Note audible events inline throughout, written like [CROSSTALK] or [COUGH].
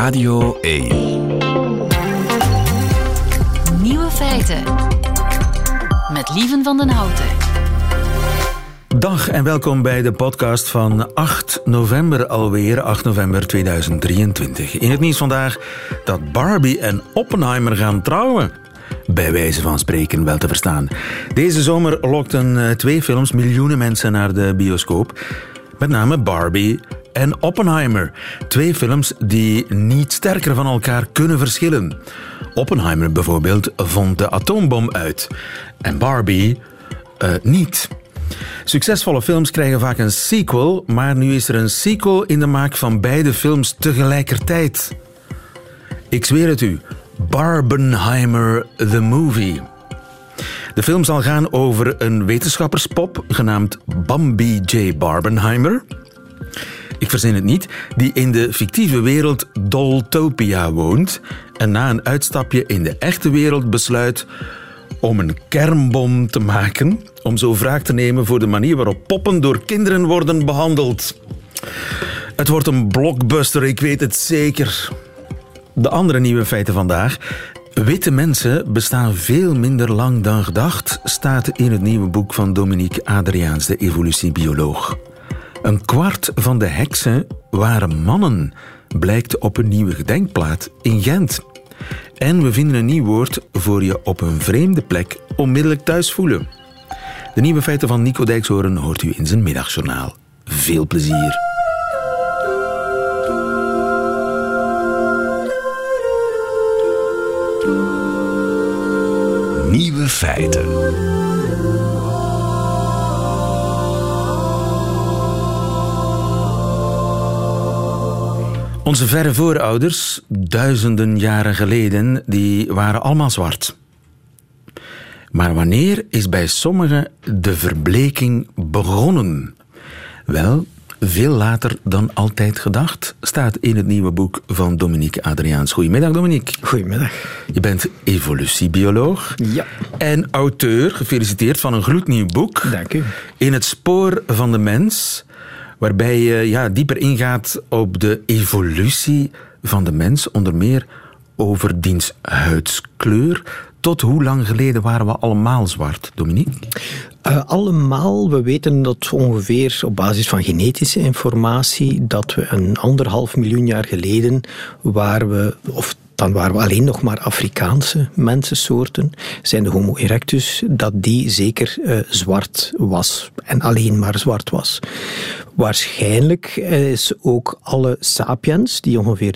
Radio 1. Nieuwe feiten. Met Lieven van den Houten. Dag en welkom bij de podcast van 8 november alweer, 8 november 2023. In het nieuws vandaag dat Barbie en Oppenheimer gaan trouwen. Bij wijze van spreken wel te verstaan. Deze zomer lokten eh, twee films miljoenen mensen naar de bioscoop. Met name Barbie en Oppenheimer. Twee films die niet sterker van elkaar kunnen verschillen. Oppenheimer bijvoorbeeld vond de atoombom uit. En Barbie uh, niet. Succesvolle films krijgen vaak een sequel, maar nu is er een sequel in de maak van beide films tegelijkertijd. Ik zweer het u, Barbenheimer the Movie. De film zal gaan over een wetenschapperspop genaamd Bambi J. Barbenheimer. Ik verzin het niet, die in de fictieve wereld Doltopia woont en na een uitstapje in de echte wereld besluit om een kernbom te maken, om zo wraak te nemen voor de manier waarop poppen door kinderen worden behandeld. Het wordt een blockbuster, ik weet het zeker. De andere nieuwe feiten vandaag. Witte mensen bestaan veel minder lang dan gedacht, staat in het nieuwe boek van Dominique Adriaans, de evolutiebioloog. Een kwart van de heksen waren mannen, blijkt op een nieuwe gedenkplaat in Gent. En we vinden een nieuw woord voor je op een vreemde plek onmiddellijk thuis voelen. De nieuwe feiten van Nico Dijkshoorn hoort u in zijn middagjournaal. Veel plezier. Nieuwe feiten. Onze verre voorouders, duizenden jaren geleden, die waren allemaal zwart. Maar wanneer is bij sommigen de verbleking begonnen? Wel, veel later dan altijd gedacht, staat in het nieuwe boek van Dominique Adriaans. Goedemiddag, Dominique. Goedemiddag. Je bent evolutiebioloog. Ja. En auteur, gefeliciteerd, van een gloednieuw boek. Dank u. In het spoor van de mens waarbij je ja, dieper ingaat op de evolutie van de mens, onder meer over diens huidskleur. Tot hoe lang geleden waren we allemaal zwart, Dominique? Uh, allemaal, we weten dat ongeveer op basis van genetische informatie dat we een anderhalf miljoen jaar geleden waren we, of dan waren we alleen nog maar Afrikaanse mensensoorten, zijn de Homo erectus, dat die zeker uh, zwart was en alleen maar zwart was. Waarschijnlijk is ook alle sapiens, die ongeveer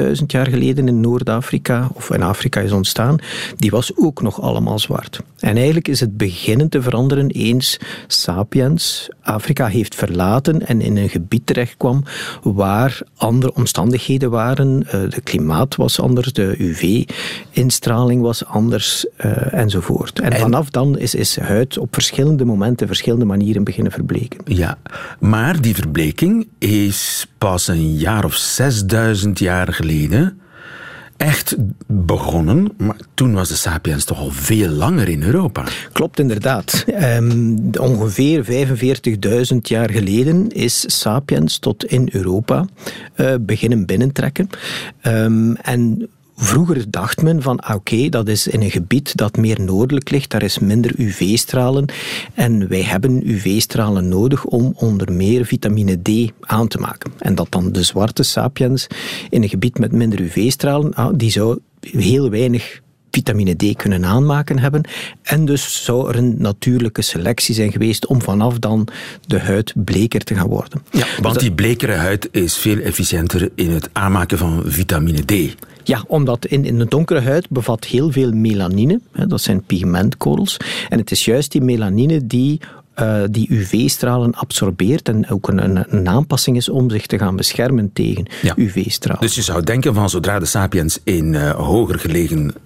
300.000 jaar geleden in Noord-Afrika of in Afrika is ontstaan, die was ook nog allemaal zwart. En eigenlijk is het beginnen te veranderen eens sapiens Afrika heeft verlaten en in een gebied terechtkwam waar andere omstandigheden waren. Uh, de klimaat was anders, de UV-instraling was anders uh, enzovoort. En, en, vanaf dan is, is huid op verschillende momenten, verschillende manieren beginnen verbleken. Ja, maar maar die verbleking is pas een jaar of 6000 jaar geleden echt begonnen. Maar toen was de sapiens toch al veel langer in Europa. Klopt inderdaad. Um, ongeveer 45.000 jaar geleden is sapiens tot in Europa uh, beginnen binnentrekken. Um, en Vroeger dacht men van ah, oké, dat is in een gebied dat meer noordelijk ligt, daar is minder UV-stralen en wij hebben UV-stralen nodig om onder meer vitamine D aan te maken. En dat dan de zwarte sapiens in een gebied met minder UV-stralen, ah, die zou heel weinig vitamine D kunnen aanmaken hebben. En dus zou er een natuurlijke selectie zijn geweest om vanaf dan de huid bleker te gaan worden. Ja, want die blekere huid is veel efficiënter in het aanmaken van vitamine D. Ja, omdat in, in de donkere huid bevat heel veel melanine. Hè, dat zijn pigmentkorrels. En het is juist die melanine die uh, die UV-stralen absorbeert en ook een, een, aanpassing is om zich te gaan beschermen tegen ja. UV-stralen. Dus je zou denken van zodra de sapiens in uh, hoger gelegen eh,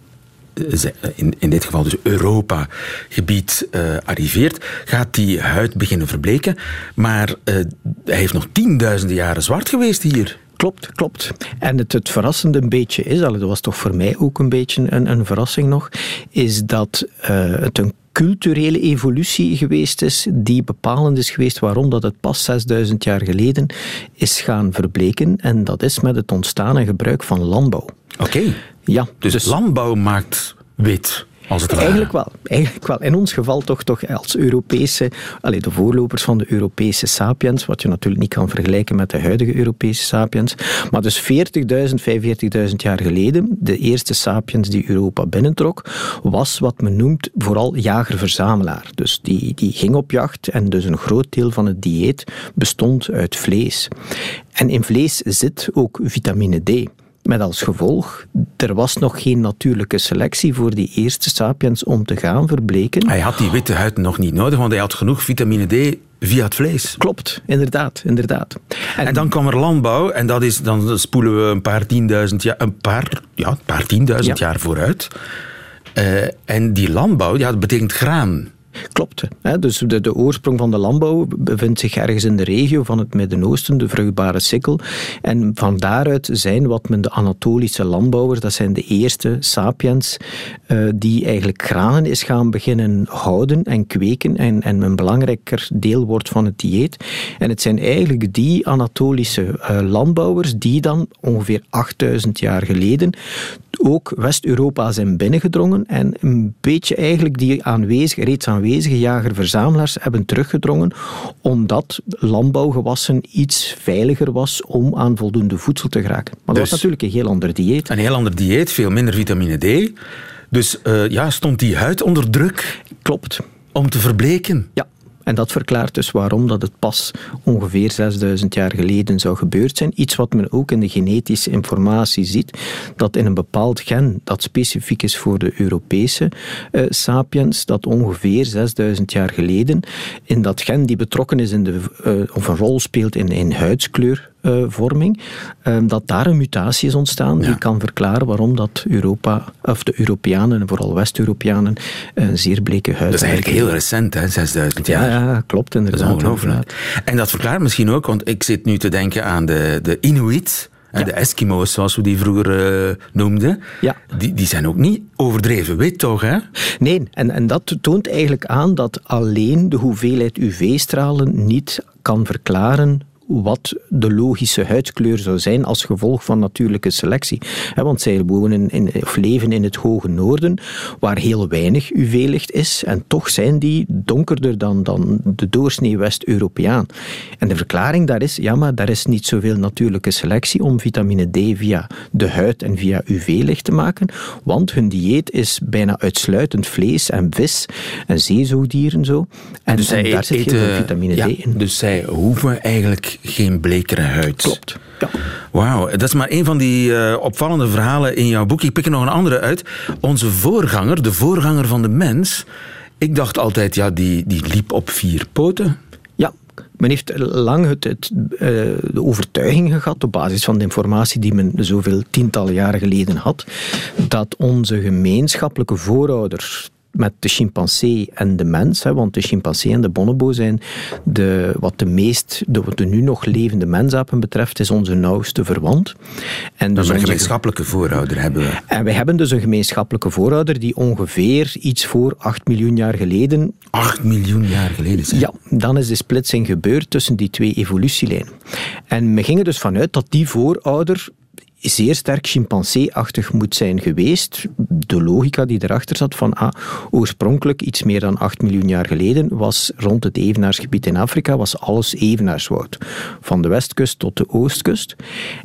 in, in dit geval dus Europa-gebied uh, arriveert, gaat die huid beginnen verbleken. Maar uh, hij heeft nog tienduizenden jaren zwart geweest hier. Klopt, klopt. En het, het verrassende een beetje is, dat was toch voor mij ook een beetje een, een verrassing nog, is dat uh, het een culturele evolutie geweest is, die bepalend is geweest waarom dat het pas 6000 jaar geleden is gaan verbleken. En dat is met het ontstaan en gebruik van landbouw. Oké. Ja, dus, dus landbouw maakt wit. Als het eigenlijk wel, eigenlijk wel. In ons geval toch, toch als Europese, allez, de voorlopers van de Europese sapiens, wat je natuurlijk niet kan vergelijken met de huidige Europese sapiens. Maar dus 40.000, 45.000 jaar geleden, de eerste sapiens die Europa binnentrok, was wat men noemt vooral jager-verzamelaar. Dus die, die ging op jacht en dus een groot deel van het dieet bestond uit vlees. En in vlees zit ook vitamine D. Met als gevolg, er was nog geen natuurlijke selectie voor die eerste sapiens om te gaan verbleken. Hij had die witte huid nog niet nodig, want hij had genoeg vitamine D via het vlees. Klopt, inderdaad. inderdaad. En, dan kwam er landbouw en dat is, dan spoelen we een paar tienduizend jaar, een paar, ja, een paar tienduizend jaar vooruit. Uh, en die landbouw, ja, dat betekent graan. Klopt. Hè? Dus de, de oorsprong van de landbouw bevindt zich ergens in de regio van het Midden-Oosten, de vruchtbare sikkel. En van daaruit zijn wat men de Anatolische landbouwers, dat zijn de eerste sapiens, uh, die eigenlijk granen is gaan beginnen houden en kweken en, en een belangrijker deel wordt van het dieet. En het zijn eigenlijk die Anatolische uh, landbouwers die dan ongeveer 8000 jaar geleden ook West-Europa zijn binnengedrongen en een beetje eigenlijk die aanwezig, reeds aanwezige jager-verzamelaars hebben teruggedrongen omdat landbouwgewassen iets veiliger was om aan voldoende voedsel te geraken. Maar dat was dus natuurlijk een heel ander dieet. Een heel ander dieet, veel minder vitamine D. Dus uh, ja, stond die huid onder druk? Klopt. Om te verbleken? Ja. En dat verklaart dus waarom dat het pas ongeveer 6000 jaar geleden zou gebeurd zijn. Iets wat men ook in de genetische informatie ziet, dat in een bepaald gen dat specifiek is voor de Europese uh, sapiens, dat ongeveer 6000 jaar geleden in dat gen die betrokken is in de, uh, of een rol speelt in, in huidskleur, vorming, ehm, dat daar een mutatie is ontstaan die kan verklaren waarom dat Europa, of de Europeanen, en vooral West-Europeanen, een zeer bleke huid hebben. Dat is eigenlijk heel recent, hè, 6000 jaar. Ja, klopt inderdaad. Dat is ongelooflijk. En dat verklaart misschien ook, want ik zit nu te denken aan de, de Inuit, De Eskimo's, zoals we die vroeger uh, noemden, ja. die, die zijn ook niet overdreven wit, toch? Hè? Nee, en, en dat toont eigenlijk aan dat alleen de hoeveelheid UV-stralen niet kan verklaren wat de logische huidskleur zou zijn als gevolg van natuurlijke selectie. Want zij wonen in, of leven in het hoge noorden, waar heel weinig UV-licht is, en toch zijn die donkerder dan, dan de doorsnee West-Europeaan. En de verklaring daar is, ja, maar daar is niet zoveel natuurlijke selectie om vitamine D via de huid en via UV-licht te maken, want hun dieet is bijna uitsluitend vlees en vis en zeezoogdieren zo. En, dus en daar zit eten, geen vitamine D in. Dus zij hoeven eigenlijk geen blekere huid. Klopt. Ja. Wauw, dat is maar een van die uh, opvallende verhalen in jouw boek. Ik pik er nog een andere uit. Onze voorganger, de voorganger van de mens. Ik dacht altijd, ja, die, die liep op vier poten. Ja, men heeft lang het, het, uh, de overtuiging gehad, op basis van de informatie die men zoveel tientallen jaren geleden had, dat onze gemeenschappelijke voorouders met de chimpansee en de mens. Hè, want de chimpansee en de bonobo zijn de, wat de meest, de, de nu nog levende mensapen betreft, is onze nauwste verwant. En dus een gemeenschappelijke voorouder hebben we. En wij hebben dus een gemeenschappelijke voorouder die ongeveer iets voor 8 miljoen jaar geleden... 8 miljoen jaar geleden? Zeg. Ja, dan is de splitsing gebeurd tussen die twee evolutielijnen. En we gingen dus vanuit dat die voorouder zeer sterk chimpansee-achtig moet zijn geweest. De logica die erachter zat van ah, oorspronkelijk iets meer dan 8 miljoen jaar geleden was rond het evenaarsgebied in Afrika was alles evenaarswoud. Van de westkust tot de oostkust.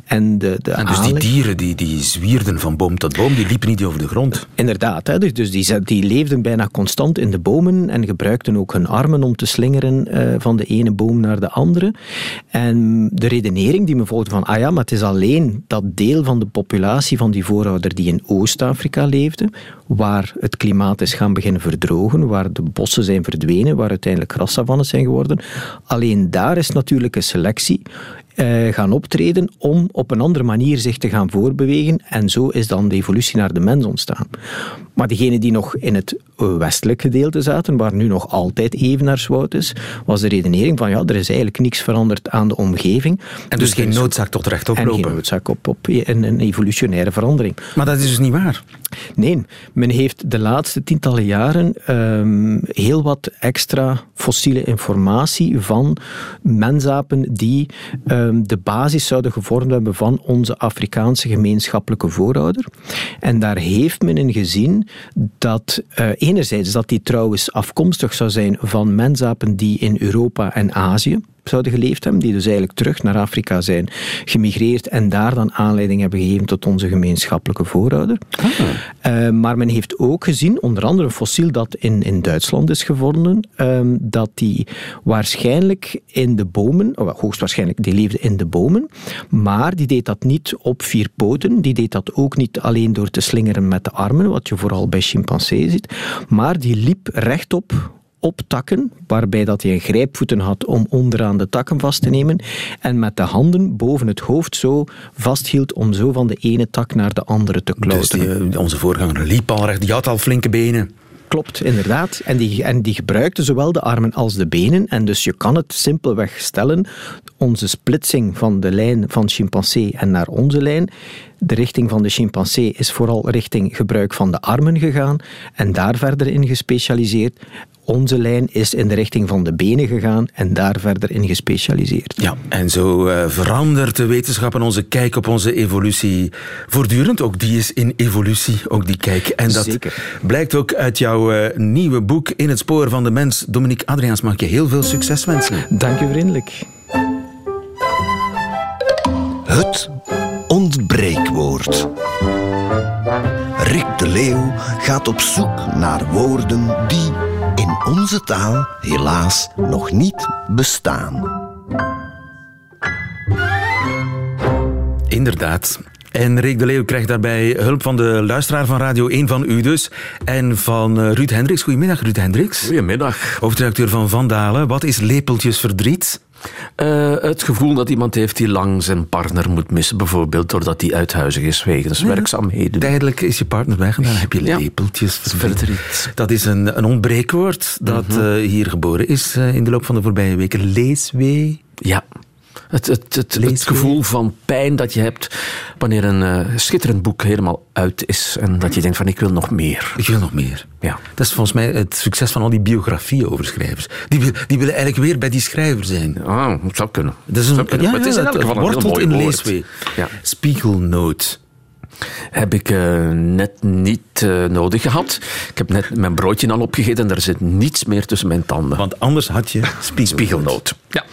En, de, de en dus die dieren die, die zwierden van boom tot boom, die liepen niet over de grond. Inderdaad, hè, dus, dus die, die leefden bijna constant in de bomen en gebruikten ook hun armen om te slingeren uh, van de ene boom naar de andere. En de redenering die me volgde van ah ja, maar het is alleen dat deel deel van de populatie van die voorouder die in Oost-Afrika leefde, waar het klimaat is gaan beginnen verdrogen, waar de bossen zijn verdwenen, waar uiteindelijk grassavannen zijn geworden. Alleen daar is natuurlijke selectie eh, gaan optreden om op een andere manier zich te gaan voorbewegen. En zo is dan de evolutie naar de mens ontstaan. Maar degenen die nog in het westelijk gedeelte zaten, waar nu nog altijd evenaarswoud is, was de redenering van ja, er is eigenlijk niks veranderd aan de omgeving. En dus, geen noodzaak tot recht oplopen. En geen noodzaak op, op een, een evolutionaire verandering. Maar dat is dus niet waar? Nee, men heeft de laatste tientallen jaren um, heel wat extra fossiele informatie van mensapen die um, de basis zouden gevormd hebben van onze Afrikaanse gemeenschappelijke voorouder. En daar heeft men in gezien dat uh, enerzijds dat die trouwens afkomstig zou zijn van mensapen die in Europa en Azië zouden geleefd hebben, die dus eigenlijk terug naar Afrika zijn gemigreerd en daar dan aanleiding hebben gegeven tot onze gemeenschappelijke voorouder. Ah. Uh, maar men heeft ook gezien, onder andere een fossiel dat in, in Duitsland is gevonden, um, dat die waarschijnlijk in de bomen, oh, hoogstwaarschijnlijk, die leefde in de bomen, maar die deed dat niet op vier poten, die deed dat ook niet alleen door te slingeren met de armen, wat je vooral bij chimpansee ziet, maar die liep rechtop op takken, waarbij dat hij grijpvoeten had om onderaan de takken vast te nemen en met de handen boven het hoofd zo vasthield om zo van de ene tak naar de andere te klauteren. Dus die, onze voorganger liep al recht, die had al flinke benen. Klopt, inderdaad. En die, en die gebruikte zowel de armen als de benen. En dus je kan het simpelweg stellen, onze splitsing van de lijn van chimpansee en naar onze lijn, de richting van de chimpansee is vooral richting gebruik van de armen gegaan en daar verder in gespecialiseerd. Onze lijn is in de richting van de benen gegaan en daar verder in gespecialiseerd. Ja, en zo uh, verandert de wetenschap en onze kijk op onze evolutie voortdurend. Ook die is in evolutie, ook die kijk. En dat Zeker. blijkt ook uit jouw uh, nieuwe boek In het spoor van de mens. Dominique Adriaans, mag je heel veel succes wensen. Dank u vriendelijk. Het ontbreekwoord. Rick de Leeuw gaat op zoek naar woorden die onze taal helaas nog niet bestaan. Inderdaad. En Rick de Leeuw krijgt daarbij hulp van de luisteraar van Radio 1 van u dus. En van eh, Ruud Hendricks. Goedemiddag, Ruud Hendricks. Goedemiddag. Hoofdredacteur van Vandalen. Wat is lepeltjesverdriet? Uh, het gevoel dat iemand heeft die lang zijn partner moet missen. Bijvoorbeeld doordat hij uithuizig is wegens ja, werkzaamheden. Tijdelijk is je partner weg en dan heb je lepeltjesverdriet. Ja. Dat is een, een ontbreekwoord dat -hmm. uh, hier geboren is in de loop van de voorbije weken. Leeswee. Ja. Het, het, het, het, gevoel van pijn dat je hebt wanneer een uh, schitterend boek helemaal uit is en dat je denkt van ik wil nog meer. Ik wil nog meer. Ja. Dat is volgens mij het succes van al die biografieën over schrijvers. Die, die willen eigenlijk weer bij die schrijver zijn. Ah, dat zou kunnen. Dat is een, kunnen. Ja, maar het is in elk geval een wortelt heel mooi in leeswee. Ja. Spiegelnoot. Heb ik uh, net niet uh, nodig gehad. Ik heb net mijn broodje al opgegeten en er zit niets meer tussen mijn tanden. Want anders had je. Ja.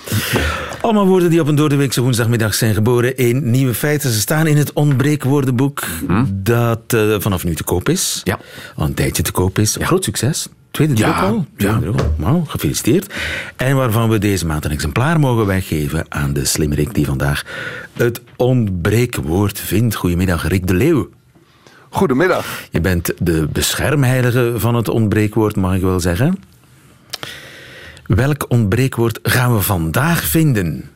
Allemaal woorden die op een doordeweekse woensdagmiddag zijn geboren in Nieuwe Feiten. Ze staan in het ontbreekwoordenboek Hm? dat uh, vanaf nu te koop is. Ja. Al een tijdje te koop is. Groot succes. Tweede druk Ja, al. Ja. druk al. Gefeliciteerd. En waarvan we deze maand een exemplaar mogen weggeven aan de slimmerik die vandaag het ontbreekwoord vindt. Goedemiddag, Rick de Leeuw. Goedemiddag. Je bent de beschermheilige van het ontbreekwoord, mag ik wel zeggen. Welk ontbreekwoord gaan we vandaag vinden?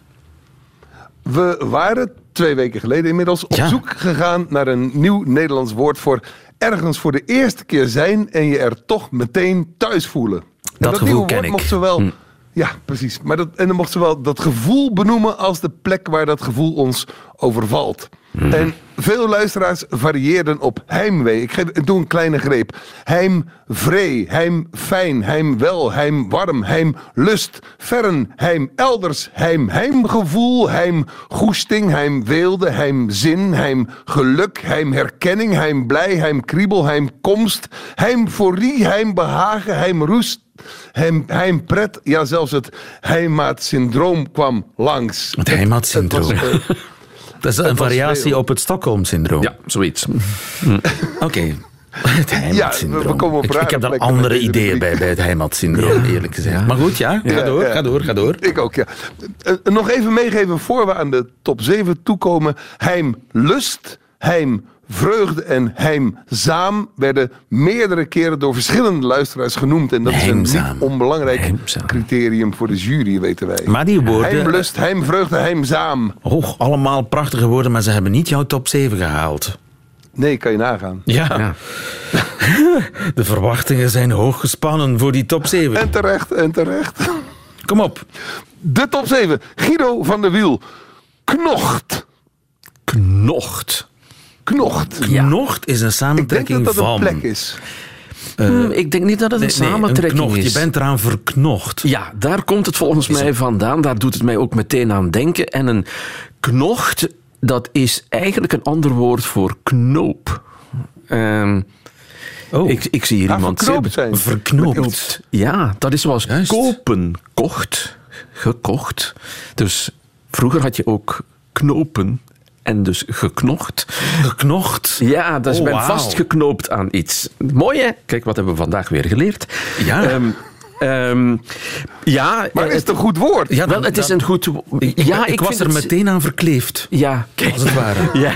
We waren twee weken geleden inmiddels op Ja. zoek gegaan naar een nieuw Nederlands woord voor ergens voor de eerste keer zijn en je er toch meteen thuis voelen. En Dat gevoel ken ik. Mocht zowel, Ja, precies. Maar dat, en dan mocht ze wel dat gevoel benoemen als de plek waar dat gevoel ons overvalt. En veel luisteraars varieerden op heimwee. Ik, geef, ik doe een kleine greep. Heim vree, heim fijn, heim wel, heim warm, heim lust, fern, heim elders, heim heimgevoel, heim goesting, heim weelde, heim zin, heim geluk, heim herkenning, heim blij, heim kriebel, heim komst, heimforie, heim behagen, heim heimpret, ja zelfs het heimaatsyndroom kwam langs. Het heimaatsyndroom. Het was, [LAUGHS] Dat is een variatie veel. op het Stockholm-syndroom. Ja, zoiets. [LAUGHS] Oké. [LAUGHS] Het heimatsyndroom. we komen op ik, heb daar andere ideeën bij, bij het heimatsyndroom, eerlijk gezegd. Maar goed, ja, ga Ja, door, ja. ga door, ga door. Ik ook, ja. Eh, nog even meegeven voor we aan de top 7 toekomen. Heim lust, heim vreugde en heimzaam werden meerdere keren door verschillende luisteraars genoemd. En dat is een niet onbelangrijk Heimzaam. criterium voor de jury, weten wij. Maar die woorden... Heimlust, heimvreugde, heimzaam. Oh, allemaal prachtige woorden, maar ze hebben niet jouw top 7 gehaald. Nee, kan je nagaan. Ja, Ja. [LAUGHS] de verwachtingen zijn hoog gespannen voor die top 7. En terecht, en terecht. Kom op. De top 7. Guido van der Wiel. Knocht. Knocht. Knocht. Knocht is een Ik denk samentrekking dat dat een van... plek is. Hm, ik denk niet dat het een Nee, nee, samentrekking knocht. is. Je bent eraan verknocht. Ja, daar komt het volgens mij vandaan. Daar doet het mij ook meteen aan denken. En een knocht, dat is eigenlijk een ander woord voor knoop. Ehm, Oh, ik, ik zie hier iemand verknoopt zijn. verknoopt. Ja, dat is zoals Juist. kopen, kocht, gekocht. Dus vroeger had je ook knopen en dus geknocht. Geknocht. Ja, dus Oh, je bent wauw. vastgeknoopt aan iets. Mooi hè? Kijk, wat hebben we vandaag weer geleerd. Ja. Ehm, ehm, ja, Maar eh, is het een goed woord? Ja, wel, het is een goed... Ik, ja, ik, was er het- meteen aan verkleefd, Ja, kijk. als het ware. [LAUGHS] Ja,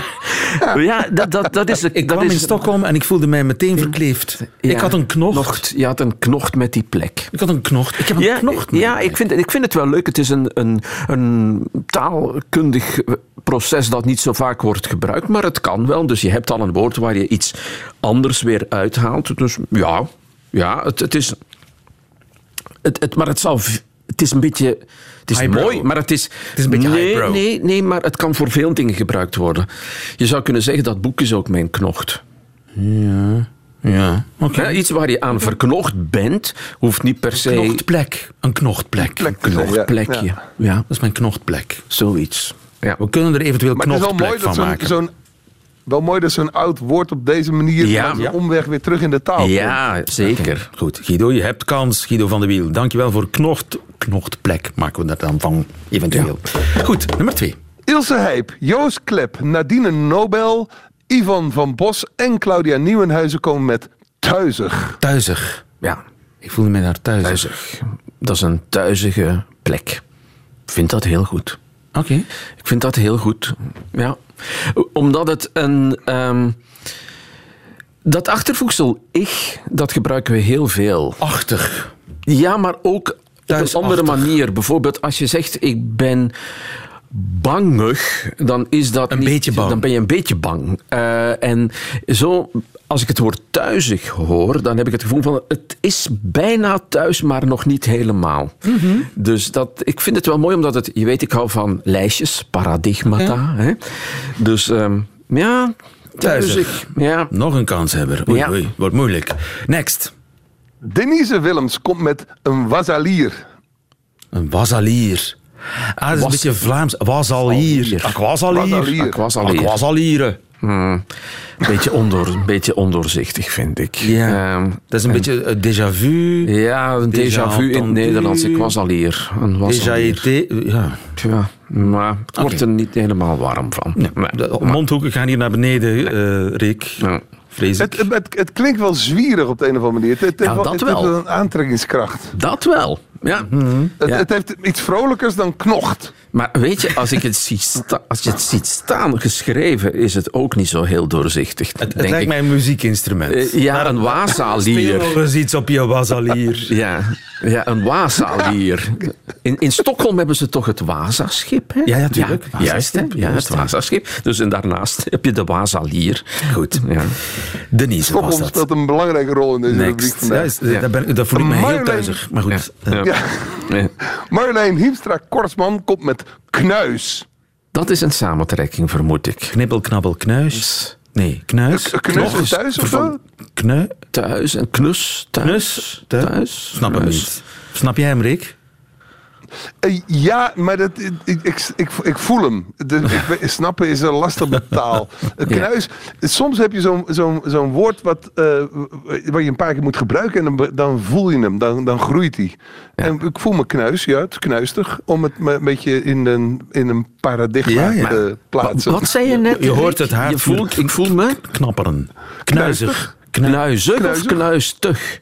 ja dat, dat, dat is... Ik dat kwam is, in Stockholm en ik voelde mij meteen verkleefd. Ja, ik had een knocht. Je had een knocht met die plek. Ik had een knocht. Ik heb een Ja, knocht. ja ik, vind, ik vind het wel leuk. Het is een, een, een taalkundig proces dat niet zo vaak wordt gebruikt, maar het kan wel. Dus je hebt al een woord waar je iets anders weer uithaalt. Dus ja, ja het, het is... Het, het, maar het zal... Het is een beetje... Het is Highbrow. mooi, maar het is... is een beetje nee, highbrow. nee, nee, maar het kan voor veel dingen gebruikt worden. Je zou kunnen zeggen dat boek is ook mijn knocht. Ja, oké. Ja, iets waar je aan verknocht bent, hoeft niet per se... Knochtplek. Een knochtplek. Plek. Een knocht- Ja, plekje. ja. Ja. Dat is mijn knochtplek. zoiets. Ja. We kunnen er eventueel Maar het is wel knochtplek mooi dat van zo'n... wel mooi dat zo'n oud woord op deze manier Ja. omweg weer terug in de taal komt. Ja, zeker. Goed, Guido, je hebt kans. Guido van de Wiel, dankjewel voor knocht, knochtplek. Maken we dat dan van, eventueel. Goed, nummer twee. Ilse Heip, Joost Klep, Nadine Nobel, Ivan van Bos en Claudia Nieuwenhuizen komen met Thuizig. Thuizig. Ja, Ik voelde mij daar thuis. thuizig. Dat is een thuizige plek. Ik vind dat heel goed. Oké. Ik vind dat heel goed. Ja. Omdat het een. ehm, dat achtervoegsel ich, dat gebruiken we heel veel. Achtig. Ja, maar ook op een andere manier. Bijvoorbeeld als je zegt ik ben bangig, dan is dat Een niet- beetje bang. Dan ben je een beetje bang. Eh, en zo, als ik het woord thuisig hoor, dan heb ik het gevoel van het is bijna thuis, maar nog niet helemaal. Mhm. Dus dat, ik vind het wel mooi, omdat het, je weet, ik hou van lijstjes, paradigmata. Hè? Dus ehm, ja, Thuisig. thuisig. Ja. Nog een kanshebber. Oei, Ja. oei, wordt moeilijk. Next. Denise Willems komt met een wasalier. Een wasalier. Ah, dat is een Was- beetje Vlaams. Wasalier. Wasalier. Ak wasalier. Wasalier. Ak wasalier. Ak wasalieren. Hmm, beetje, ondoor, een beetje ondoorzichtig, vind ik. Ja. Ehm, Dat is een beetje een déjà vu. ja, een Déjà déjà vu in het. Nederlands. Ik was al hier. Een was Déjà al hier. été. Ja. Ja, maar ik word Oké. er niet helemaal warm van. Nee, De mondhoeken gaan hier naar beneden, eh Rick. Ja. Vrees ik. Het, het, het klinkt wel zwierig op de een of andere manier. Het, het, Ja, heeft dat het heeft wel. een aantrekkingskracht. Dat wel. Ja. Het, Ja. het heeft iets vrolijkers dan knocht. Maar weet je, als, ik het zie als je het ziet staan geschreven, is het ook niet zo heel doorzichtig. Het, lijkt ik. mij een muziekinstrument. Eh, ja, een Speel wasalier. nog eens iets op je wasalier. [LAUGHS] Ja, ja, een Wasalier. In, in Stockholm hebben ze toch het Wasaschip? Hè? Ja, ja, tuurlijk. Ja, juist, hè? Ja, het ja. Wasaschip. Dus en daarnaast heb je de Wasalier. Goed. Ja. Denise was Stockholm dat. speelt een belangrijke rol in deze rubriek. Juist, daar, ben, daar voel ik me heel thuisig. Maar goed. Ja. Ja. Marjolein Hiemstra-Kortsman komt met knuis. Dat is een samentrekking, vermoed ik. Knippel, knabbel, knuis. Nee, knuis. Knuis Knos. thuis of zo? Knui. Thuis en knus. Thuis. Knus. Thu- Thuis. Snap hem knus. niet. Snap jij hem, Rick? Eh, Ja, maar dat, ik, ik, ik, ik voel hem. De, ik, [LAUGHS] snappen is een lastige taal. [LAUGHS] Knuis. Soms heb je zo'n zo'n zo'n woord wat, eh, waar je een paar keer moet gebruiken. En dan, dan voel je hem. Dan, dan groeit hij. En ik voel me knuis. Ja, het is knuistig. Om het me een beetje in een, in een paradigma Ja, ja. te plaatsen. Wat zei je net? Je hoort het hard. Je voelt, ik voel me Knapperen. Knuizig. Knu- knuizig of Knuizig? knuistig.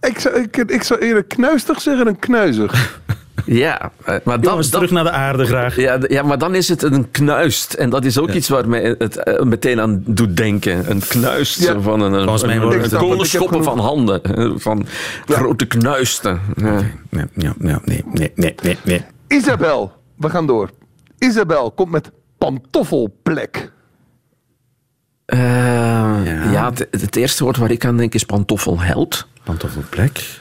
Ik, zou, ik, ik zou eerder knuistig zeggen dan knuizig. [LAUGHS] Ja, eh, maar dan, Jongens, terug naar de aarde graag. ja, ja, maar dan is het een knuist. En dat is ook iets waar mij het eh, meteen aan doet denken. Een knuist Ja. van een, Volgens mij een, het- kolenschoppen van handen. [LAUGHS] Van grote knuisten. Ja. Nee, ja, ja, nee, nee, nee, nee, nee. Isabel, we gaan door. Isabel komt met pantoffelplek. Eh, ja, het, het eerste woord waar ik aan denk is pantoffelheld. Pantoffelplek.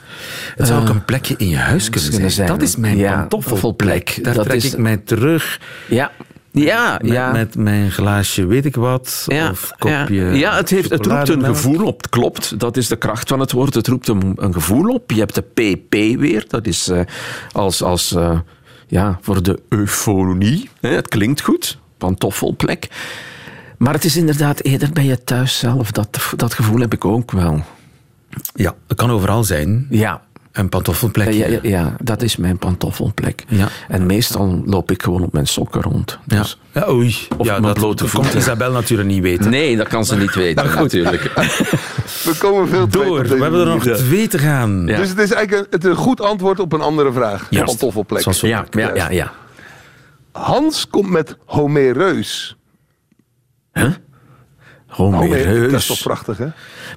Het zou ook een plekje in je huis kunnen zijn. kunnen zijn. Dat is mijn Ja, pantoffelplek. Daar Dat trek is- ik mij terug Ja, ja, met, ja. met mijn glaasje weet ik wat. Ja, of kopje ja. ja het, heeft, het roept een gevoel op. Het klopt, dat is de kracht van het woord. Het roept een, een gevoel op. Je hebt de PP weer. Dat is eh, als, als eh, ja, voor de eufonie. Hè, het klinkt goed. Pantoffelplek. Maar het is inderdaad eerder bij je thuis zelf. Dat, dat gevoel heb ik ook wel. Ja, het kan overal zijn. Ja, Een pantoffelplekje. ja, ja, ja, dat is mijn pantoffelplek. Ja. En meestal loop ik gewoon op mijn sokken rond. Ja. Dus- Ja, oei. Of ja, mijn dat blote komt voeten. Isabel natuurlijk niet weten. Nee, dat kan ze niet [LAUGHS] weten, natuurlijk. [LAUGHS] We komen veel te Door, we hebben er nog twee te gaan. Ja. Dus het is eigenlijk een, het is een goed antwoord op een andere vraag. Juist. Pantoffelplek. Ja, ja, ja. ja. Hans komt met Homereus. Homereus. Homer- Dat is toch prachtig, hè?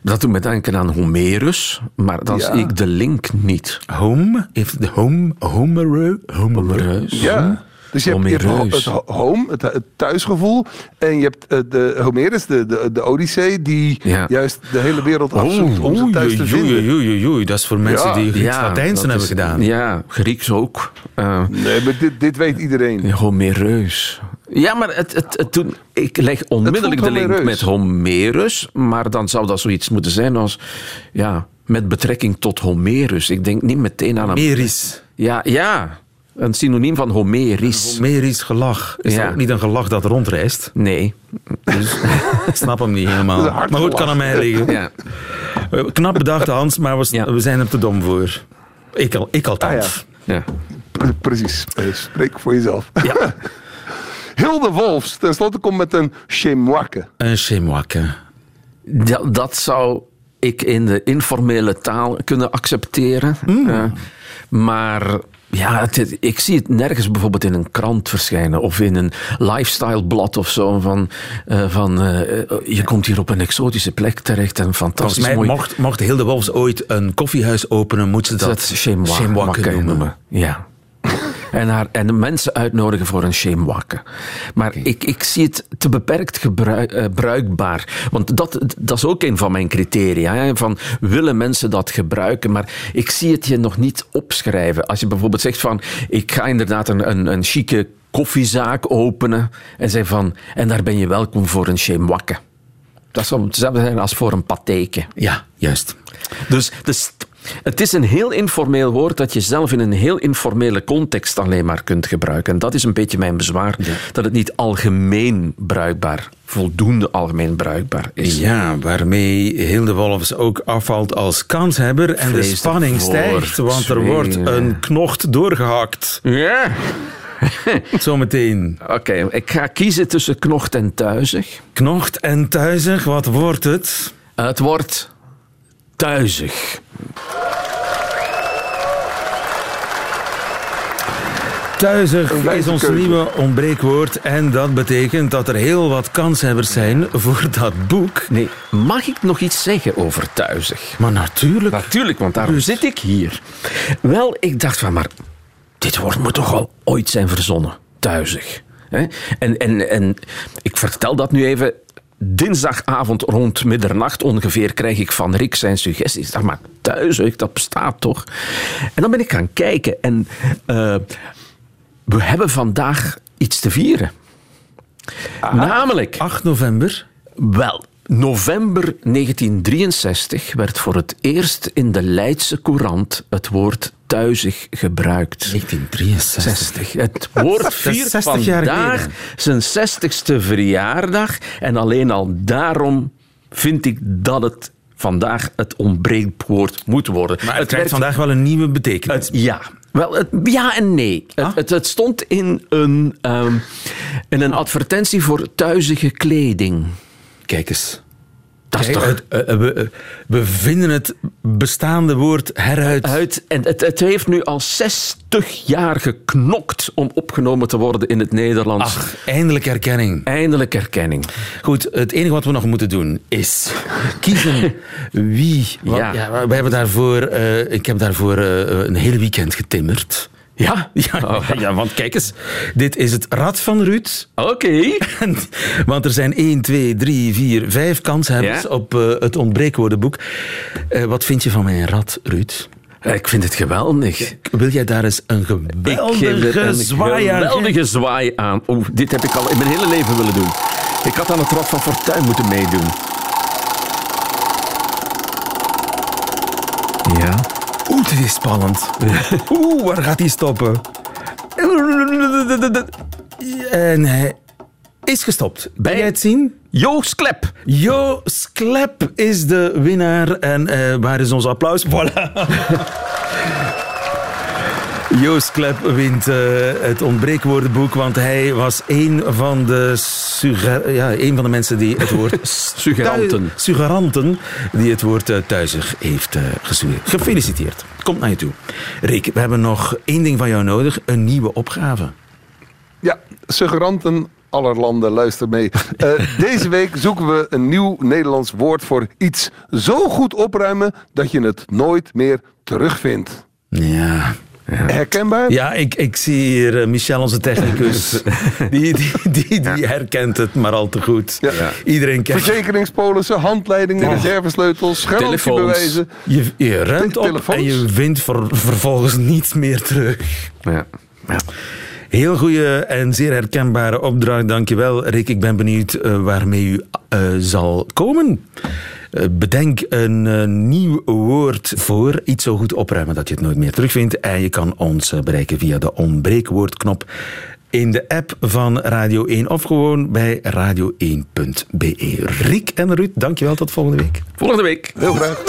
Dat doet me denken aan Homerus, maar dan zie ik de link niet. Home, heeft de home, homereu. Homerus. Ja. Dus je hebt, je hebt Homereus. het ho- home, het, het thuisgevoel. En je hebt eh, de Homerus, de, de, de Odyssee, die Ja. juist de hele wereld afzoekt om zijn thuis te vinden. oei, oei. Dat is voor mensen Ja. die Grieks Ja, Latijnse hebben is- gedaan. Ja, Grieks ook. Eh, Nee, maar dit, dit weet iedereen. Homereus. Ja, maar het, het, het doet- ik leg onmiddellijk de link met Homerus, maar dan zou dat zoiets moeten zijn als, ja, met betrekking tot Homerus. Ik denk niet meteen aan een... Meris. Ja, ja, een synoniem van Homeris. Meris gelach. Is Ja. dat ook niet een gelach dat rondreist? Nee. Ik [LAUGHS] snap hem niet helemaal. Maar goed, gelach. kan aan mij liggen. Ja. Eh, Knap bedacht, Hans, maar we, Ja. we zijn er te dom voor. Ik, al, ik althans. ja. Pre- Precies. Eh, Spreek voor jezelf. ja. [LAUGHS] Hilde Wolfs, tenslotte komt met een chemoake. Een chemoake. Dat, dat zou ik in de informele taal kunnen accepteren. Eh, maar ja, het- ik zie het nergens bijvoorbeeld in een krant verschijnen of in een lifestyle blad of zo. Van, eh, van eh, je komt hier op een exotische plek terecht en Volgens fantastisch mij, mooi. mocht, mocht Hilde Wolfs ooit een koffiehuis openen, moet ze dat, dat noemen. Ja. En, haar, en de mensen uitnodigen voor een chemoake. Maar ik, ik zie het te beperkt gebrui- eh, bruikbaar. Want dat, dat is ook een van mijn criteria. Hè, van willen mensen dat gebruiken? Maar ik zie het je nog niet opschrijven. Als je bijvoorbeeld zegt van ik ga inderdaad een, een, een chique koffiezaak openen. En zeg van en daar ben je welkom voor een chemoake. Dat zou hetzelfde zijn als voor een patheke. Ja, juist. Dus, dus het is een heel informeel woord dat je zelf in een heel informele context alleen maar kunt gebruiken. En dat is een beetje mijn bezwaar, dat het niet algemeen bruikbaar, voldoende algemeen bruikbaar is. Ja, waarmee Hilde Wolfs ook afvalt als kanshebber. En de spanning ervoor. stijgt, want er wordt een knocht doorgehakt. Ja. [LAUGHS] Zometeen. Oké, ik ga kiezen tussen knocht en tuizig. Knocht en tuizig, wat wordt het? Het wordt tuizig. Tuizig is ons keuze. nieuwe ontbreekwoord. En dat betekent dat er heel wat kanshebbers zijn voor dat boek. Nee, mag ik nog iets zeggen over tuizig? Maar natuurlijk. Natuurlijk, want daarom Dus- zit ik hier. Wel, ik dacht van, maar dit woord moet toch al ooit zijn verzonnen. Tuizig. En, en, en ik vertel dat nu even. Dinsdagavond rond middernacht ongeveer krijg ik van Rick zijn suggesties. Dacht, maar tuizig, dat bestaat toch? En dan ben ik gaan kijken en eh, we hebben vandaag iets te vieren. Namelijk... 8 november. Wel, november 1963 werd voor het eerst in de Leidse Courant het woord tuizig gebruikt. 1963. 60. Het woord viert 60 jaar vandaag zijn 60ste verjaardag. En alleen al daarom vind ik dat het vandaag het ontbreekwoord moet worden. Maar het krijgt werd- vandaag wel een nieuwe betekenis. het, ja. Wel, het, ja en nee. Ah. Het, het, het stond in een, ehm, in een advertentie voor tuizige kleding. Kijk eens. Dat is toch... het, eh, we, we vinden het bestaande woord heruit. Uit, en het, het heeft nu al 60 jaar geknokt om opgenomen te worden in het Nederlands. Ach, eindelijk erkenning. Eindelijk erkenning. Goed, het enige wat we nog moeten doen is kiezen wie. Want, [LAUGHS] Ja. ja. we hebben daarvoor, eh, ik heb daarvoor eh, een heel weekend getimmerd. Ja? Ja, Oh. ja, want kijk eens, dit is het Rad van Ruud. Oké. Want er zijn 1, 2, 3, 4, 5 kanshebbers Ja? op eh, het ontbreekwoordenboek. Eh, wat vind je van mijn rad, Ruud? Ik vind het geweldig. Wil jij daar eens een geweldige een zwaai aan geweldige zwaai aan. Oeh, dit heb ik al in mijn hele leven willen doen. Ik had aan het Rad van Fortuin moeten meedoen. Ja. Oeh, dit is spannend. [LAUGHS] Oeh, waar gaat hij stoppen? En hij is gestopt. Bij- jij het zien? Joost Klep. Jo Sklep is de winnaar. En eh, waar is ons applaus? Voilà. [LAUGHS] Joost Klep wint eh, het ontbreekwoordenboek, want hij was een van de, ja, een van de mensen die het woord [LAUGHS] Suggeranten. suggeranten die het woord eh, thuisig heeft uh, Gefeliciteerd. Komt naar je toe. Rick, we hebben nog één ding van jou nodig. Een nieuwe opgave. Ja, suggeranten aller landen, luister mee. Eh, deze week zoeken we een nieuw Nederlands woord voor iets zo goed opruimen dat je het nooit meer terugvindt. Ja, Herkenbaar? Ja, ik, ik zie hier eh, Michel, onze technicus. [LAUGHS] die, die, die, die herkent het maar al te goed. Ja. Iedereen kent Verzekeringspolissen, handleidingen, reservesleutels, garantiebewijzen. je, je ruimt op telefoons? en je vindt ver- vervolgens niets meer terug. Ja. ja. Heel goede en zeer herkenbare opdracht. Dankjewel, Rick. Ik ben benieuwd eh, waarmee u eh, zal komen. Eh, bedenk een eh, nieuw woord voor iets zo goed opruimen dat je het nooit meer terugvindt. En je kan ons eh, bereiken via de onbreekwoordknop in de app van Radio 1 of gewoon bij radio1.be. Rick en Ruud, dankjewel. Tot volgende week. Volgende week. Heel graag.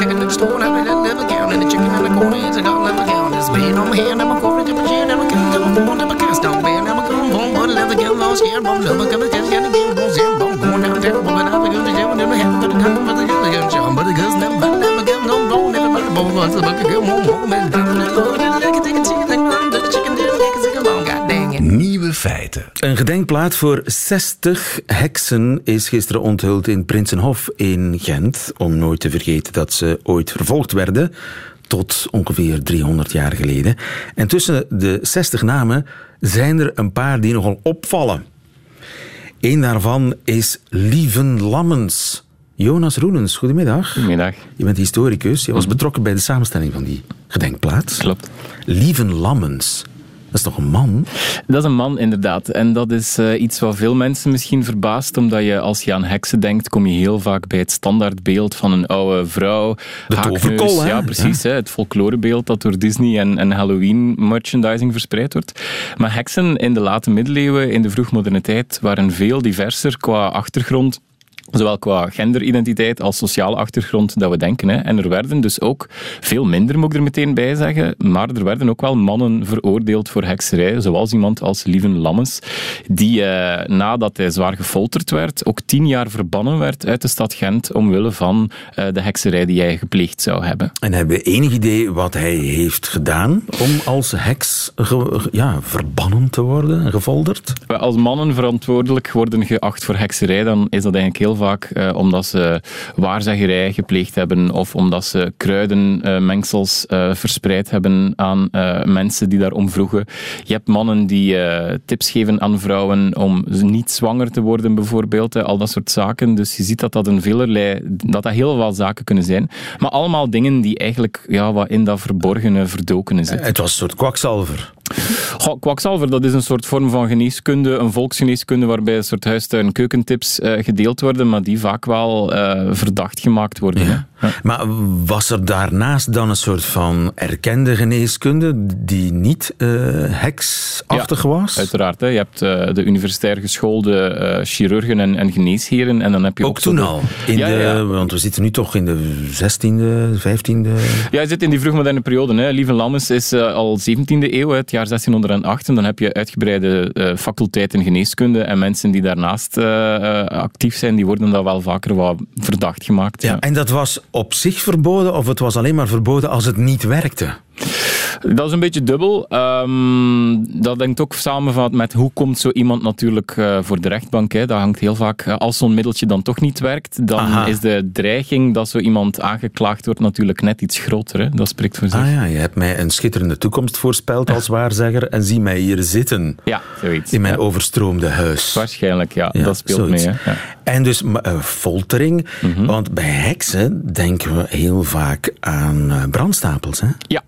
Never Nieuwe feiten. Een gedenkplaat voor 60 heksen is gisteren onthuld in Prinsenhof in Gent. Om nooit te vergeten dat ze ooit vervolgd werden. Tot ongeveer 300 jaar geleden. En tussen de 60 namen zijn er een paar die nogal opvallen. Eén daarvan is Lieven Lammens. Jonas Roenens, goedemiddag. Goedemiddag. Je bent historicus. Je was betrokken bij de samenstelling van die gedenkplaat. Klopt. Lieven Lammens. Dat is toch een man? Dat is een man, inderdaad. En dat is eh, iets wat veel mensen misschien verbaast, omdat je als je aan heksen denkt, kom je heel vaak bij het standaardbeeld van een oude vrouw. De toverkol, hè? Ja, precies. Hè, het folklorebeeld dat door Disney en, en Halloween merchandising verspreid wordt. Maar heksen in de late middeleeuwen, in de vroegmoderne tijd, waren veel diverser qua achtergrond. Zowel qua genderidentiteit als sociale achtergrond dat we denken. Hè. En er werden dus ook veel minder, moet ik er meteen bij zeggen, maar er werden ook wel mannen veroordeeld voor hekserij, zoals iemand als Lieven Lammens, die eh, nadat hij zwaar gefolterd werd, ook tien jaar verbannen werd uit de stad Gent omwille van eh, de hekserij die hij gepleegd zou hebben. En hebben we enig idee wat hij heeft gedaan om als heks ja, verbannen te worden en gefolderd? Als mannen verantwoordelijk worden geacht voor hekserij, dan is dat eigenlijk heel eh, omdat ze waarzeggerij gepleegd hebben of omdat ze kruidenmengsels eh, verspreid hebben aan eh, mensen die daarom vroegen. Je hebt mannen die eh, tips geven aan vrouwen om niet zwanger te worden bijvoorbeeld, al dat soort zaken. Dus je ziet dat dat een velerlei, dat dat heel veel zaken kunnen zijn. Maar allemaal dingen die eigenlijk ja, wat in dat verborgene, verdokene zitten. Het was een soort kwakzalver. Goh, kwakzalver, dat is een soort vorm van geneeskunde, een volksgeneeskunde waarbij een soort huistuin- en keukentips eh, gedeeld worden, maar die vaak wel eh, verdacht gemaakt worden. hè. Ja. Maar was er daarnaast dan een soort van erkende geneeskunde die niet eh, heksachtig was? Uiteraard, hè. je hebt de universitair geschoolde chirurgen en, en geneesheren en dan heb je ook, toen al. In Ja, de, ja, ja. Want we zitten nu toch in de 16e, 15e. Ja, je zit in die vroegmoderne periode. Hè. Lieve Lammens is al 17e eeuw, het jaar jaar 1608 en dan heb je uitgebreide eh, faculteit in geneeskunde en mensen die daarnaast eh, eh, actief zijn, die worden dan wel vaker wat verdacht gemaakt. Ja, en dat was op zich verboden of het was alleen maar verboden als het niet werkte? Dat is een beetje dubbel. Ehm, dat hangt ook samen van, met hoe komt zo iemand natuurlijk eh, voor de rechtbank. Hè. Dat hangt heel vaak, eh, als zo'n middeltje dan toch niet werkt, dan Aha. is de dreiging dat zo iemand aangeklaagd wordt natuurlijk net iets groter. Hè. Dat spreekt voor zich. Ah ja, je hebt mij een schitterende toekomst voorspeld als waarzegger en zie mij hier zitten Ja, zoiets. in mijn Ja. overstroomde huis. Waarschijnlijk, ja. Ja, dat speelt zoiets. mee. Hè. Ja. En dus eh, foltering, Mhm. want bij heksen denken we heel vaak aan brandstapels. Hè? Ja,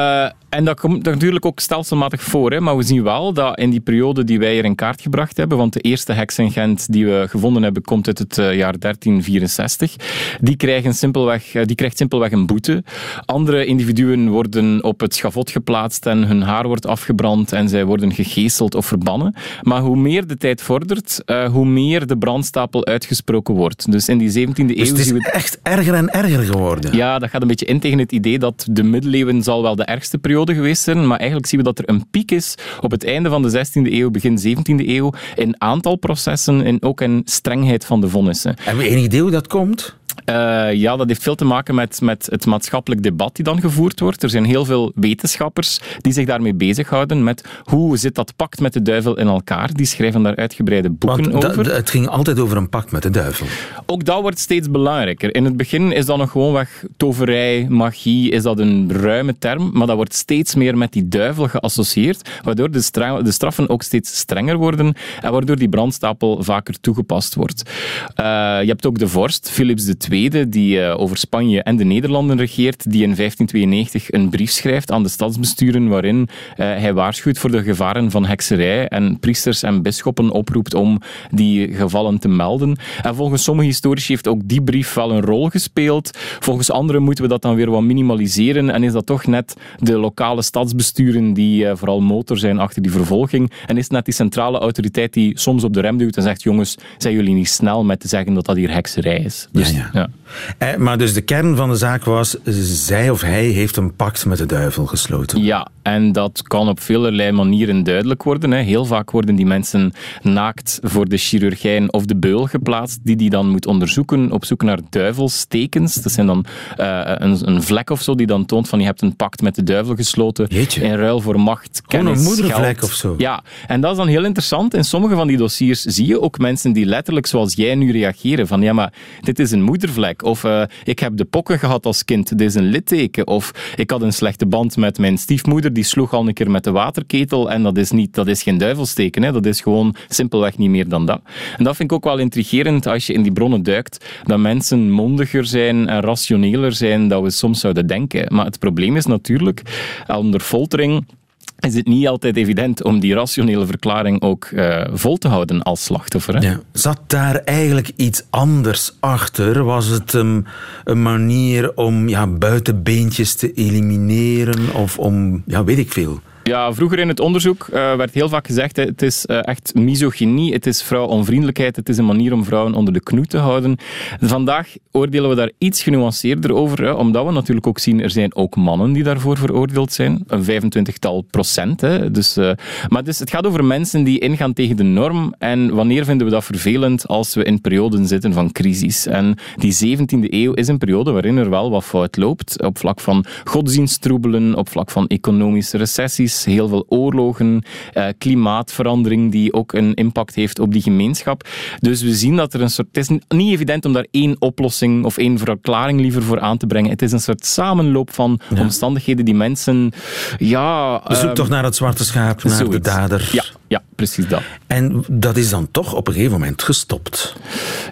Eh, en dat komt natuurlijk ook stelselmatig voor. Hè. Maar we zien wel dat in die periode die wij hier in kaart gebracht hebben, want de eerste heks in Gent die we gevonden hebben, komt uit het eh, jaar 1364, die, krijgen simpelweg, eh, die krijgt simpelweg een boete. Andere individuen worden op het schavot geplaatst en hun haar wordt afgebrand en zij worden gegeeseld of verbannen. Maar hoe meer de tijd vordert, hoe meer de brandstapel uitgesproken wordt. Dus in die 17e eeuw Dus het zien is we... echt erger en erger geworden. Ja, dat gaat een beetje in tegen het idee dat de middeleeuwen zal wel de ergste periode geweest zijn, maar eigenlijk zien we dat er een piek is op het einde van de 16e eeuw, begin 17e eeuw, in aantal processen en ook in strengheid van de vonnissen. Hebben we enig idee hoe dat komt? Eh, ja, dat heeft veel te maken met, met het maatschappelijk debat die dan gevoerd wordt. Er zijn heel veel wetenschappers die zich daarmee bezighouden met hoe zit dat pact met de duivel in elkaar. Die schrijven daar uitgebreide boeken Want over. het ging altijd over een pact met de duivel. Ook dat wordt steeds belangrijker. In het begin is dat nog gewoonweg toverij, magie, is dat een ruime term, maar dat wordt steeds meer met die duivel geassocieerd, waardoor de, stra- de straffen ook steeds strenger worden en waardoor die brandstapel vaker toegepast wordt. Eh, je hebt ook de vorst, Philips II, die eh, over Spanje en de Nederlanden regeert, die in 1592 een brief schrijft aan de stadsbesturen waarin eh, hij waarschuwt voor de gevaren van hekserij en priesters en bisschoppen oproept om die gevallen te melden. En volgens sommige historici heeft ook die brief wel een rol gespeeld. Volgens anderen moeten we dat dan weer wat minimaliseren en is dat toch net de lokale stadsbesturen die eh, vooral motor zijn achter die vervolging en is het net die centrale autoriteit die soms op de rem duwt en zegt jongens, zijn jullie niet snel met te zeggen dat dat hier hekserij is. Dus, Ja, ja. Ja. Eh, maar dus de kern van de zaak was, zij of hij heeft een pact met de duivel gesloten. Ja, en dat kan op velerlei manieren duidelijk worden. Hè. Heel vaak worden die mensen naakt voor de chirurgijn of de beul geplaatst, die die dan moet onderzoeken op zoek naar duivelstekens. Dat zijn dan eh, een, een vlek of zo die dan toont van je hebt een pact met de duivel gesloten Jeetje. in ruil voor macht, Gewoon kennis, een moedervlek geld. of zo. Ja, en dat is dan heel interessant. In sommige van die dossiers zie je ook mensen die letterlijk zoals jij nu reageren van ja, maar dit is een moedervlek. Of eh, ik heb de pokken gehad als kind, dit is een litteken. Of ik had een slechte band met mijn stiefmoeder, die sloeg al een keer met de waterketel en dat is, niet, dat is geen duivelsteken. Hè. Dat is gewoon simpelweg niet meer dan dat. En dat vind ik ook wel intrigerend als je in die bronnen duikt, dat mensen mondiger zijn en rationeler zijn dan we soms zouden denken. Maar het probleem is natuurlijk, onder foltering is het niet altijd evident om die rationele verklaring ook eh, vol te houden als slachtoffer. Hè? Zat daar eigenlijk iets anders achter? Was het een manier om ja, buitenbeentjes te elimineren? Of om, ja, weet ik veel. Ja, vroeger in het onderzoek uh, werd heel vaak gezegd, het is uh, echt misogynie, het is vrouwonvriendelijkheid, het is een manier om vrouwen onder de knoe te houden. Vandaag oordelen we daar iets genuanceerder over, omdat we natuurlijk ook zien, er zijn ook mannen die daarvoor veroordeeld zijn, een 25-tal procent. Hè, dus, uh, maar dus, het gaat over mensen die ingaan tegen de norm en wanneer vinden we dat vervelend als we in perioden zitten van crisis. En die 17e eeuw is een periode waarin er wel wat fout loopt, op vlak van godsdienstroebelen, op vlak van economische recessies, heel veel oorlogen, eh, klimaatverandering die ook een impact heeft op die gemeenschap. Dus we zien dat er een soort... Het is niet evident om daar één oplossing of één verklaring liever voor aan te brengen. Het is een soort samenloop van ja. omstandigheden die mensen... Ja, Zoek um, toch naar het zwarte schaap, naar zoiets. de dader. Ja, ja, precies dat. En dat is dan toch op een gegeven moment gestopt.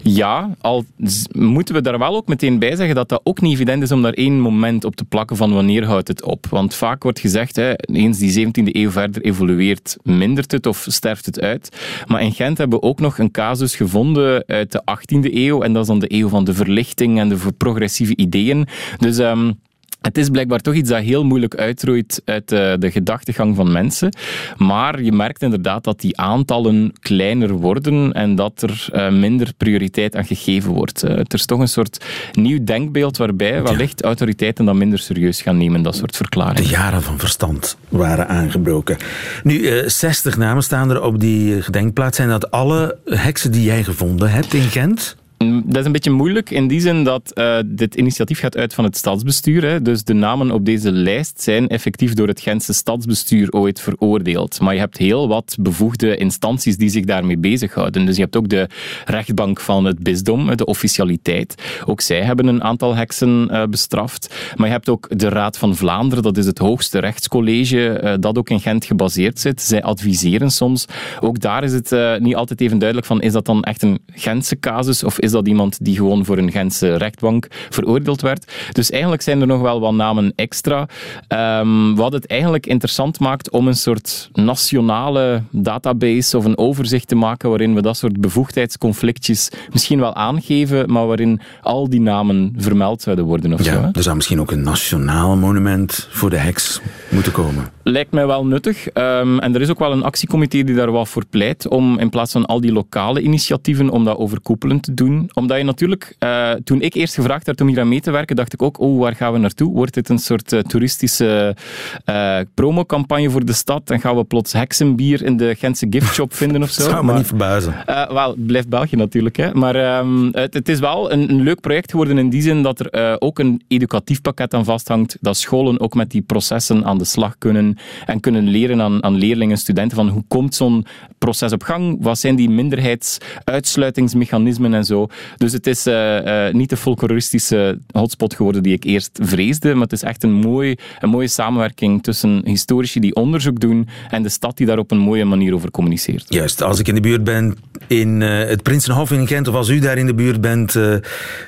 Ja, al moeten we daar wel ook meteen bij zeggen dat dat ook niet evident is om daar één moment op te plakken van wanneer houdt het op. Want vaak wordt gezegd, hè, eens die 17e eeuw verder evolueert, mindert het of sterft het uit. Maar in Gent hebben we ook nog een casus gevonden uit de 18e eeuw en dat is dan de eeuw van de verlichting en de progressieve ideeën. Dus... Um, Het is blijkbaar toch iets dat heel moeilijk uitroeit uit de, de gedachtegang van mensen. Maar je merkt inderdaad dat die aantallen kleiner worden en dat er eh, minder prioriteit aan gegeven wordt. Eh, er is toch een soort nieuw denkbeeld waarbij wellicht autoriteiten dat minder serieus gaan nemen, dat soort De verklaringen. jaren van verstand waren aangebroken. Nu, eh, 60 namen staan er op die gedenkplaats. Zijn dat alle heksen die jij gevonden hebt in Gent? Dat is een beetje moeilijk in die zin dat eh, dit initiatief gaat uit van het stadsbestuur. Hè. Dus de namen op deze lijst zijn effectief door het Gentse stadsbestuur ooit veroordeeld. Maar je hebt heel wat bevoegde instanties die zich daarmee bezighouden. Dus je hebt ook de rechtbank van het bisdom, de officialiteit. Ook zij hebben een aantal heksen eh, bestraft. Maar je hebt ook de Raad van Vlaanderen, dat is het hoogste rechtscollege eh, dat ook in Gent gebaseerd zit. Zij adviseren soms. Ook daar is het niet altijd even duidelijk van is dat dan echt een Gentse casus of is dat iemand die gewoon voor een Gentse rechtbank veroordeeld werd. Dus eigenlijk zijn er nog wel wat namen extra. Ehm, wat het eigenlijk interessant maakt om een soort nationale database of een overzicht te maken waarin we dat soort bevoegdheidsconflictjes misschien wel aangeven, maar waarin al die namen vermeld zouden worden of zo. hè. Ja, er zou misschien ook een nationaal monument voor de heks moeten komen. Lijkt mij wel nuttig. Ehm, en er is ook wel een actiecomité die daar wel voor pleit om in plaats van al die lokale initiatieven, om dat overkoepelend te doen. Omdat je natuurlijk, eh, toen ik eerst gevraagd werd om hier aan mee te werken, dacht ik ook, oh, waar gaan we naartoe? Wordt dit een soort eh, toeristische eh promocampagne voor de stad? En gaan we plots heksenbier in de Gentse giftshop [LAUGHS] vinden of zo? Dat zou me Maar- niet verbazen. wel, het blijft België natuurlijk. Hè. Maar ehm, het, het is wel een, een leuk project geworden in die zin dat er ook een educatief pakket aan vasthangt. Dat scholen ook met die processen aan de slag kunnen en kunnen leren aan, aan leerlingen, studenten van hoe komt zo'n proces op gang? Wat zijn die minderheidsuitsluitingsmechanismen en zo? Dus het is eh, eh, niet de folkloristische hotspot geworden die ik eerst vreesde, maar het is echt een, mooi, een mooie samenwerking tussen historici die onderzoek doen en de stad die daar op een mooie manier over communiceert. Juist, als ik in de buurt ben in eh, het Prinsenhof in Gent, of als u daar in de buurt bent,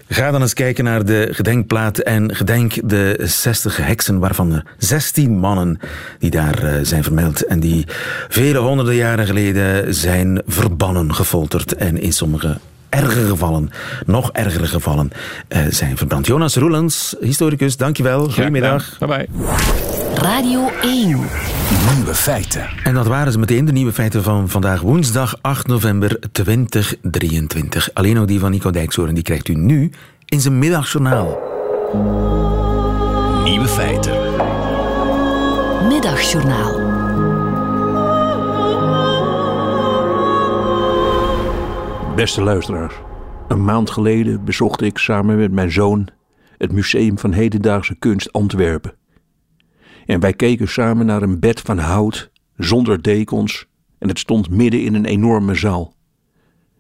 ga dan eens kijken naar de gedenkplaat en gedenk de 60 heksen, waarvan er 16 mannen die daar eh, zijn vermeld en die vele honderden jaren geleden zijn verbannen, gefolterd en in sommige erge gevallen, nog ergere gevallen, eh, zijn verbrand. Jonas Roelens, historicus, dankjewel. Goedemiddag. Bye bye. Radio 1. Nieuwe feiten. En dat waren ze meteen, de nieuwe feiten van vandaag woensdag 8 november 2023. Alleen nog die van Nico Dijkshoorn, die krijgt u nu in zijn middagjournaal. Nieuwe feiten. Middagjournaal. Beste luisteraars, een maand geleden bezocht ik samen met mijn zoon het Museum van Hedendaagse Kunst Antwerpen. En wij keken samen naar een bed van hout, zonder dekens, en het stond midden in een enorme zaal.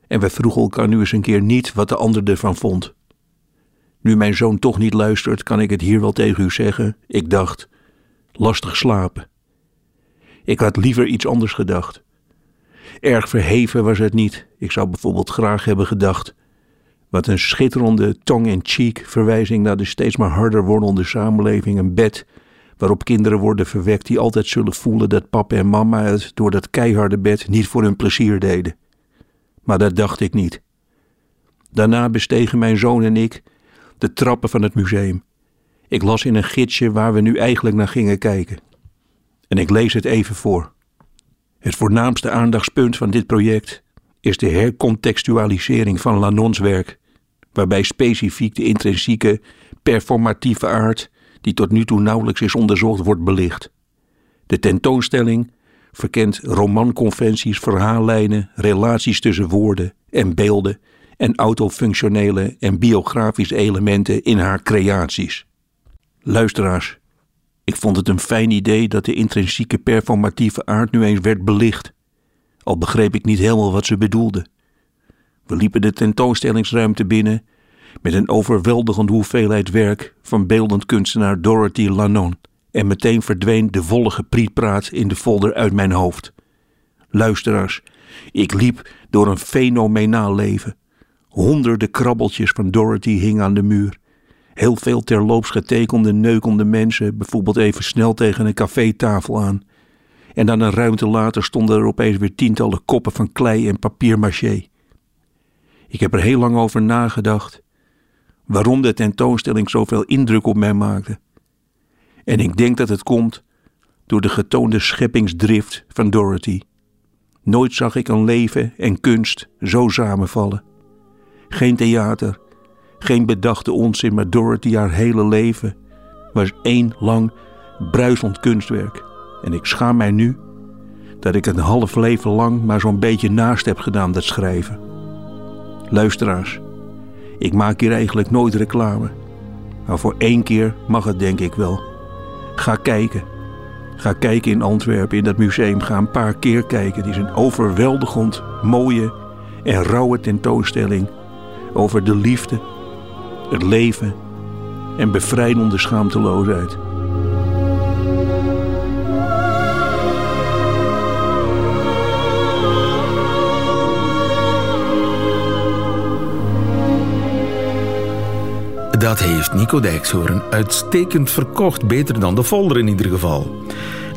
En wij vroegen elkaar nu eens een keer niet wat de ander ervan vond. Nu mijn zoon toch niet luistert, kan ik het hier wel tegen u zeggen. Ik dacht, lastig slapen. Ik had liever iets anders gedacht. Erg verheven was het niet. Ik zou bijvoorbeeld graag hebben gedacht. Wat een schitterende tongue-in-cheek verwijzing naar de steeds maar harder wordende samenleving. Een bed waarop kinderen worden verwekt die altijd zullen voelen dat papa en mama het door dat keiharde bed niet voor hun plezier deden. Maar dat dacht ik niet. Daarna bestegen mijn zoon en ik de trappen van het museum. Ik las in een gidsje waar we nu eigenlijk naar gingen kijken. En ik lees het even voor. Het voornaamste aandachtspunt van dit project is de hercontextualisering van Lanons werk, waarbij specifiek de intrinsieke, performatieve aard, die tot nu toe nauwelijks is onderzocht, wordt belicht. De tentoonstelling verkent romanconventies, verhaallijnen, relaties tussen woorden en beelden en autofunctionele en biografische elementen in haar creaties. Luisteraars, ik vond het een fijn idee dat de intrinsieke performatieve aard nu eens werd belicht. Al begreep ik niet helemaal wat ze bedoelde. We liepen de tentoonstellingsruimte binnen met een overweldigende hoeveelheid werk van beeldend kunstenaar Dorothy Lanon. En meteen verdween de vollige prietpraat in de folder uit mijn hoofd. Luisteraars, ik liep door een fenomenaal leven. Honderden krabbeltjes van Dorothy hingen aan de muur. Heel veel terloops getekende, neukende mensen, bijvoorbeeld even snel tegen een cafétafel aan. En dan een ruimte later stonden er opeens weer tientallen koppen van klei en papier-maché. Ik heb er heel lang over nagedacht. Waarom de tentoonstelling zoveel indruk op mij maakte. En ik denk dat het komt door de getoonde scheppingsdrift van Dorothy. Nooit zag ik een leven en kunst zo samenvallen. Geen theater, geen bedachte onzin, maar Dorothy haar hele leven was één lang bruisend kunstwerk. En ik schaam mij nu dat ik een half leven lang maar zo'n beetje naast heb gedaan dat schrijven. Luisteraars, ik maak hier eigenlijk nooit reclame. Maar voor één keer mag het denk ik wel. Ga kijken. Ga kijken in Antwerpen in dat museum. Ga een paar keer kijken. Het is een overweldigend mooie en rauwe tentoonstelling over de liefde, het leven en bevrijdende schaamteloosheid. Dat heeft Nico Dijkshoorn uitstekend verkocht. Beter dan de folder in ieder geval.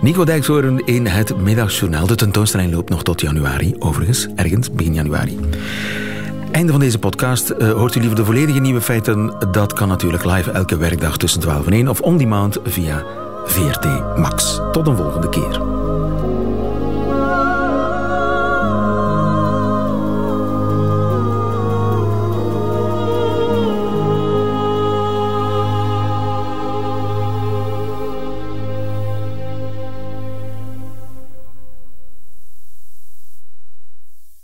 Nico Dijkshoorn in het Middagjournaal. De tentoonstelling loopt nog tot januari, overigens. Ergens, begin januari. Einde van deze podcast. Uh, hoort u liever de volledige nieuwe feiten? Dat kan natuurlijk live elke werkdag tussen 12 en 1 of on demand via VRT Max. Tot een volgende keer.